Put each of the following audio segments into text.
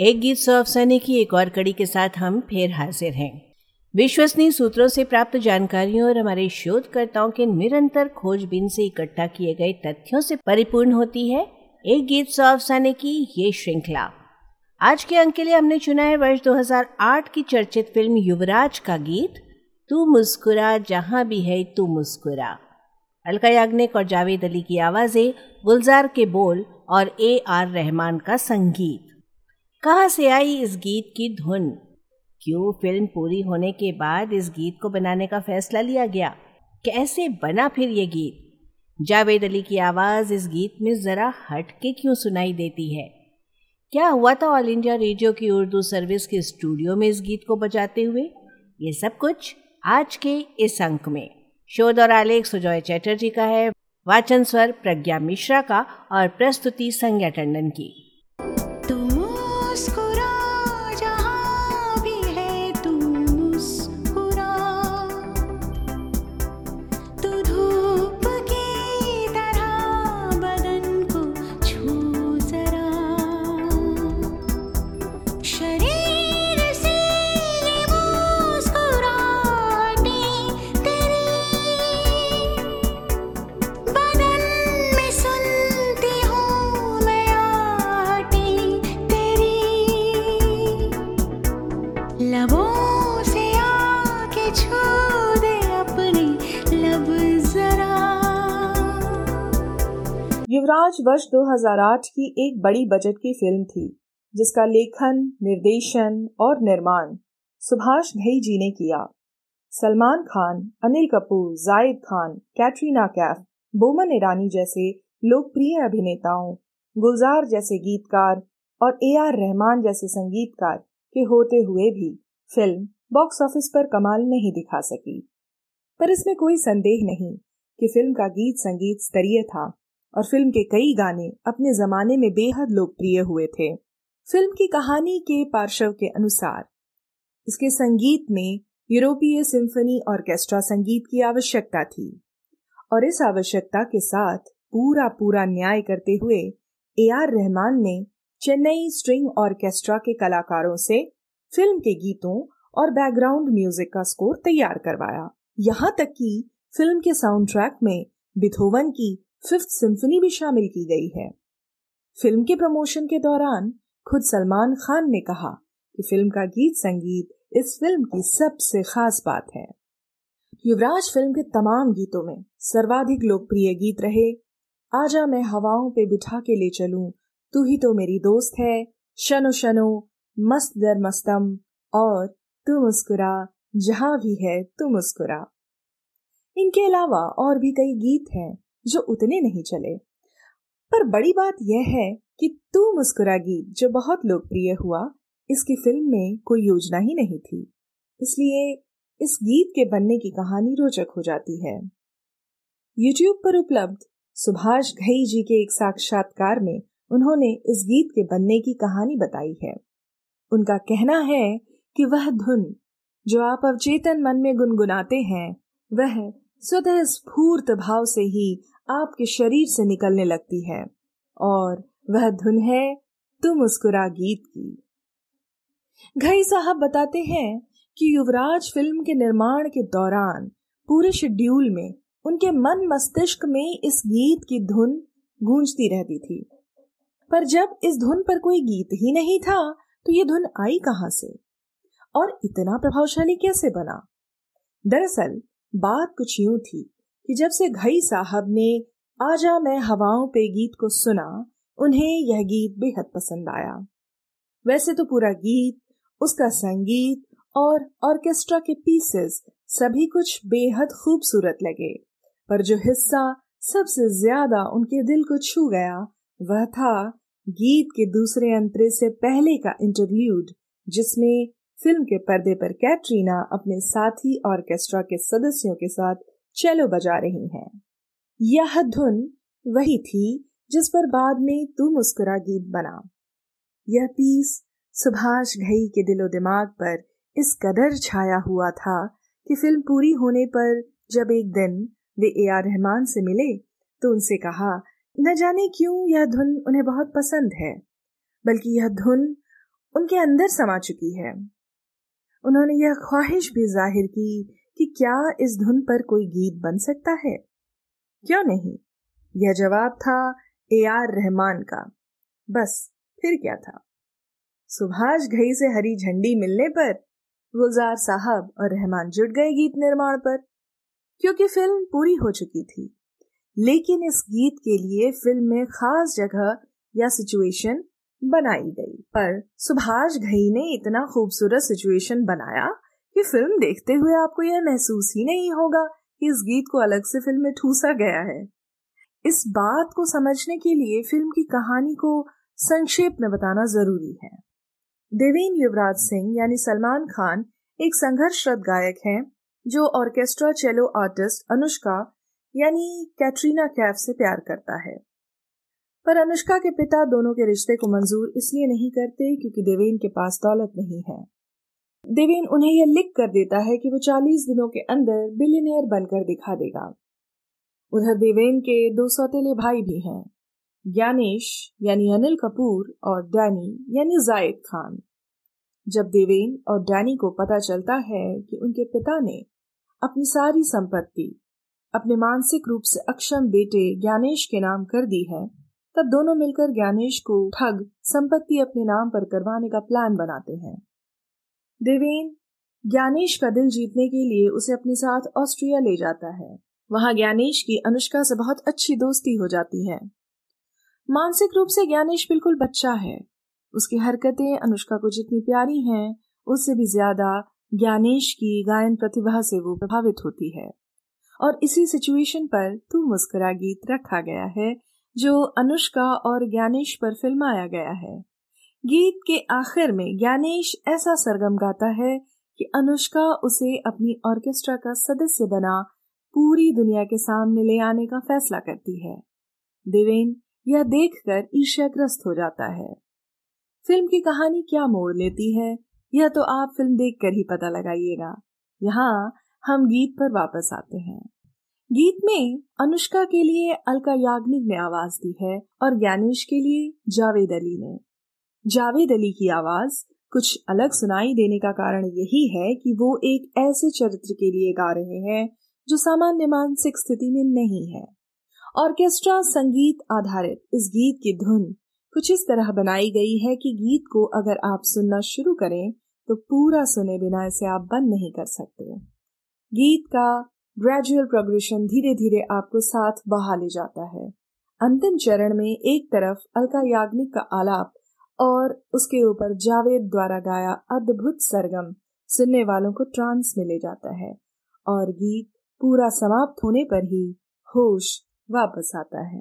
एक गीत सौ अफसाने की एक और कड़ी के साथ हम फिर हाजिर हैं। विश्वसनीय सूत्रों से प्राप्त जानकारियों और हमारे शोधकर्ताओं के निरंतर खोजबीन से इकट्ठा किए गए तथ्यों से परिपूर्ण होती है एक गीत सौ अफसाने की ये श्रृंखला। आज के अंक के लिए हमने चुना है वर्ष 2008 की चर्चित फ़िल्म युवराज का गीत, तू मुस्कुरा, जहाँ भी है तू मुस्कुरा। अलका याग्निक और जावेद अली की आवाज़ें, गुलजार के बोल और ए आर रहमान का संगीत। कहाँ से आई इस गीत की धुन? क्यों फ़िल्म पूरी होने के बाद इस गीत को बनाने का फैसला लिया गया? कैसे बना फिर ये गीत? जावेद अली की आवाज़ इस गीत में ज़रा हट के क्यों सुनाई देती है? क्या हुआ था ऑल इंडिया रेडियो की उर्दू सर्विस के स्टूडियो में इस गीत को बजाते हुए? ये सब कुछ आज के इस अंक में। शोध और आलेख सुजॉय चैटर्जी का है, वाचन स्वर प्रज्ञा मिश्रा का और प्रस्तुति संज्ञा टंडन की। युवराज वर्ष 2008 की एक बड़ी बजट की फ़िल्म थी, जिसका लेखन, निर्देशन और निर्माण सुभाष घई जी ने किया। सलमान खान, अनिल कपूर, जायद खान, कैटरीना कैफ, बोमन ईरानी जैसे लोकप्रिय अभिनेताओं, गुलजार जैसे गीतकार और ए आर रहमान जैसे संगीतकार के होते हुए भी फ़िल्म बॉक्स ऑफ़िस पर कमाल नहीं दिखा सकी। पर इसमें कोई संदेह नहीं कि फ़िल्म का गीत संगीत स्तरीय था। और फ़िल्म के कई गाने अपने जमाने में बेहद लोकप्रिय हुए थे। फ़िल्म की कहानी के पार्श्व के अनुसार, इसके संगीत में यूरोपीय सिम्फनी ऑर्केस्ट्रा संगीत की आवश्यकता थी और इस आवश्यकता के साथ पूरा पूरा न्याय करते हुए ए आर रहमान ने चेन्नई स्ट्रिंग ऑर्केस्ट्रा के कलाकारों से फ़िल्म के गीतों और बैकग्राउंड म्यूज़िक का स्कोर तैयार करवाया। यहाँ तक कि फ़िल्म के साउंड ट्रैक में बिथोवन की फिफ्थ सिम्फनी भी शामिल की गई है। फ़िल्म के प्रमोशन के दौरान खुद सलमान खान ने कहा कि फ़िल्म का गीत संगीत इस फ़िल्म की सबसे खास बात है। युवराज फ़िल्म के तमाम गीतों में सर्वाधिक लोकप्रिय गीत रहे, आजा मैं हवाओं पे बिठा के ले चलूँ, तू ही तो मेरी दोस्त है, शनो शनो, मस्त दर मस्तम, और तू मुस्कुरा, जहाँ भी है तू मुस्कुरा। इनके अलावा और भी कई गीत हैं जो उतने नहीं चले। पर बड़ी बात यह है कि तू मुस्कुरा गीत जो बहुत लोकप्रिय हुआ, इसकी फ़िल्म में कोई योजना ही नहीं थी। इसलिए इस गीत के बनने की कहानी रोचक हो जाती है। यूट्यूब पर उपलब्ध सुभाष घई जी के एक साक्षात्कार में उन्होंने इस गीत के बनने की कहानी बताई है। उनका कहना है कि वह धुन, जो आप अवचेतन मन में गुनगुनाते हैं, वह स्वतः स्फूर्त भाव से ही आपके शरीर से निकलने लगती है और वह धुन है तू मुस्कुरा गीत की। घई साहब बताते हैं कि युवराज फ़िल्म के निर्माण के दौरान पूरे शेड्यूल में उनके मन मस्तिष्क में इस गीत की धुन गूंजती रहती थी। पर जब इस धुन पर कोई गीत ही नहीं था तो ये धुन आई कहाँ से? और इतना प्रभावशाली कैसे बना? दरअसल, बात कुछ यूँ थी। कि जब से घई साहब ने आजा मैं हवाओं पे गीत को सुना, उन्हें यह गीत बेहद पसंद आया। वैसे तो पूरा गीत, उसका संगीत और ऑर्केस्ट्रा के पीसेस सभी कुछ बेहद खूबसूरत लगे, पर जो हिस्सा सबसे ज़्यादा उनके दिल को छू गया, वह था गीत के दूसरे अंतरे से पहले का इंटरव्यूड जिसमें फ़िल्म के पर्दे पर कैटरीना अपने साथी ऑर्केस्ट्रा के सदस्यों के साथ चलो बजा रही हैं। यह धुन वही थी जिस पर बाद में तू मुस्कुरा गीत बना यह पीस सुभाष घई के दिलो दिमाग पर इस कदर छाया हुआ था कि फ़िल्म पूरी होने पर जब एक दिन वे ए आर रहमान से मिले तो उनसे कहा, न जाने क्यों यह धुन उन्हें बहुत पसंद है, बल्कि यह धुन उनके अंदर समा चुकी है उन्होंने यह ख्वाहिश भी ज़ाहिर की कि क्या इस धुन पर कोई गीत बन सकता है? क्यों नहीं? यह जवाब था ए आर रहमान का। बस, फिर क्या था? सुभाष घई से हरी झंडी मिलने पर गुलजार साहब और रहमान जुट गए गीत निर्माण पर, क्योंकि फ़िल्म पूरी हो चुकी थी। लेकिन इस गीत के लिए फ़िल्म में खास जगह या सिचुएशन बनाई गई। पर सुभाष घई ने इतना खूबसूरत सिचुएशन बनाया कि फ़िल्म देखते हुए आपको यह महसूस ही नहीं होगा कि इस गीत को अलग से फ़िल्म में ठूसा गया है। इस बात को समझने के लिए फ़िल्म की कहानी को संक्षेप में बताना ज़रूरी है। देवेन युवराज सिंह यानी सलमान खान एक संघर्षरत गायक हैं, जो ऑर्केस्ट्रा चेलो आर्टिस्ट अनुष्का यानी कैटरीना कैफ से प्यार करता है। पर अनुष्का के पिता दोनों के रिश्ते को मंजूर इसलिए नहीं करते क्योंकि देवेन के पास दौलत नहीं है। देवेन उन्हें यह लिख कर देता है कि वो चालीस दिनों के अंदर बिलियनियर बनकर दिखा देगा। उधर देवेन के दो सौतेले भाई भी हैं, ज्ञानेश, यानी अनिल कपूर, और डैनी, यानी जायद खान। जब देवेन और डैनी को पता चलता है कि उनके पिता ने अपनी सारी संपत्ति, अपने मानसिक रूप से अक्षम बेटे ज्ञानेश के नाम कर दी है, तब दोनों मिलकर ज्ञानेश को ठग संपत्ति अपने नाम पर करवाने का प्लान बनाते हैं। देवेन, ज्ञानेश का दिल जीतने के लिए उसे अपने साथ ऑस्ट्रिया ले जाता है। वहाँ ज्ञानेश की अनुष्का से बहुत अच्छी दोस्ती हो जाती है। मानसिक रूप से ज्ञानेश बिल्कुल बच्चा है। उसकी हरकतें अनुष्का को जितनी प्यारी हैं, उससे भी ज़्यादा ज्ञानेश की गायन प्रतिभा से वो प्रभावित होती है। और इसी सिचुएशन पर तू मुस्कुरा गीत रखा गया है, जो अनुष्का और ज्ञानेश पर फिल्माया गया है। गीत के आखिर में ज्ञानेश ऐसा सरगम गाता है कि अनुष्का उसे अपनी ऑर्केस्ट्रा का सदस्य बना पूरी दुनिया के सामने ले आने का फैसला करती है। देवेन, यह देखकर ईर्ष्याग्रस्त हो जाता है। फ़िल्म की कहानी क्या मोड़ लेती है, यह तो आप फ़िल्म देखकर ही पता लगाइएगा। यहाँ हम गीत पर वापस आते हैं। गीत में अनुष्का के लिए अलका याग्निक ने आवाज़ दी है और ज्ञानेश के लिए जावेद अली ने। जावेद अली की आवाज़ कुछ अलग सुनाई देने का कारण यही है कि वो एक ऐसे चरित्र के लिए गा रहे हैं, जो सामान्य मानसिक स्थिति में नहीं है। ऑर्केस्ट्रा संगीत आधारित इस गीत की धुन कुछ इस तरह बनाई गई है कि गीत को अगर आप सुनना शुरू करें तो पूरा सुने बिना इसे आप बंद नहीं कर सकते। गीत का ग्रेजुअल प्रोग्रेशन धीरे धीरे आपको साथ बहा ले जाता है। अंतिम चरण में एक तरफ़ अलका याग्निक का आलाप और उसके ऊपर जावेद द्वारा गाया अद्भुत सरगम सुनने वालों को ट्रांस में ले जाता है और गीत पूरा समाप्त होने पर ही होश वापस आता है।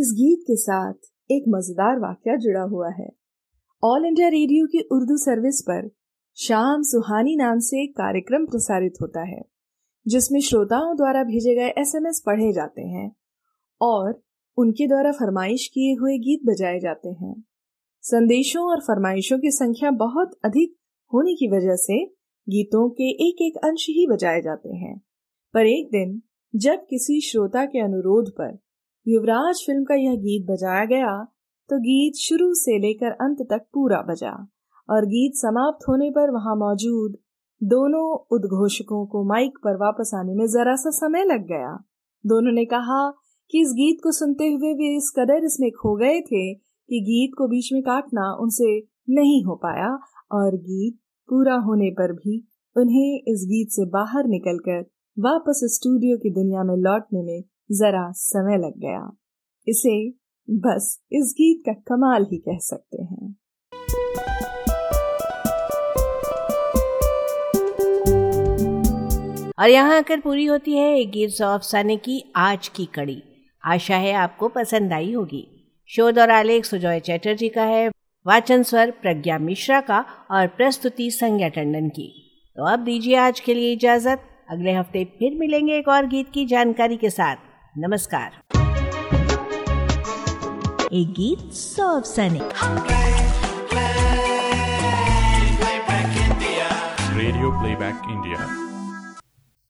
इस गीत के साथ एक मज़ेदार वाक्य जुड़ा हुआ है। ऑल इंडिया रेडियो की उर्दू सर्विस पर शाम सुहानी नाम से एक कार्यक्रम प्रसारित होता है, जिसमें श्रोताओं द्वारा भेजे गए एसएमएस पढ़े जाते हैं और उनके द्वारा फरमाइश किए हुए गीत बजाए जाते हैं। संदेशों और फरमाइशों की संख्या बहुत अधिक होने की वजह से गीतों के एक एक अंश ही बजाए जाते हैं। पर एक दिन जब किसी श्रोता के अनुरोध पर युवराज फ़िल्म का यह गीत बजाया गया तो गीत शुरू से लेकर अंत तक पूरा बजा, और गीत समाप्त होने पर वहाँ मौजूद दोनों उद्घोषकों को माइक पर वापस आने में जरा सा समय लग गया। दोनों ने कहा कि इस गीत को सुनते हुए वे इस कदर इसमें खो गए थे कि गीत को बीच में काटना उनसे नहीं हो पाया, और गीत पूरा होने पर भी उन्हें इस गीत से बाहर निकलकर वापस स्टूडियो की दुनिया में लौटने में जरा समय लग गया। इसे बस इस गीत का कमाल ही कह सकते हैं। और यहाँ आकर पूरी होती है एक गीत सौ अफसाने की आज की कड़ी। आशा है आपको पसंद आई होगी। शोध और आलेख सुजॉय चैटर्जी का है, वाचन स्वर प्रज्ञा मिश्रा का और प्रस्तुति संज्ञा टंडन की। तो अब दीजिए आज के लिए इजाज़त। अगले हफ़्ते फिर मिलेंगे एक और गीत की जानकारी के साथ। नमस्कार। एक गीत सौ रेडियो प्लेबैक इंडिया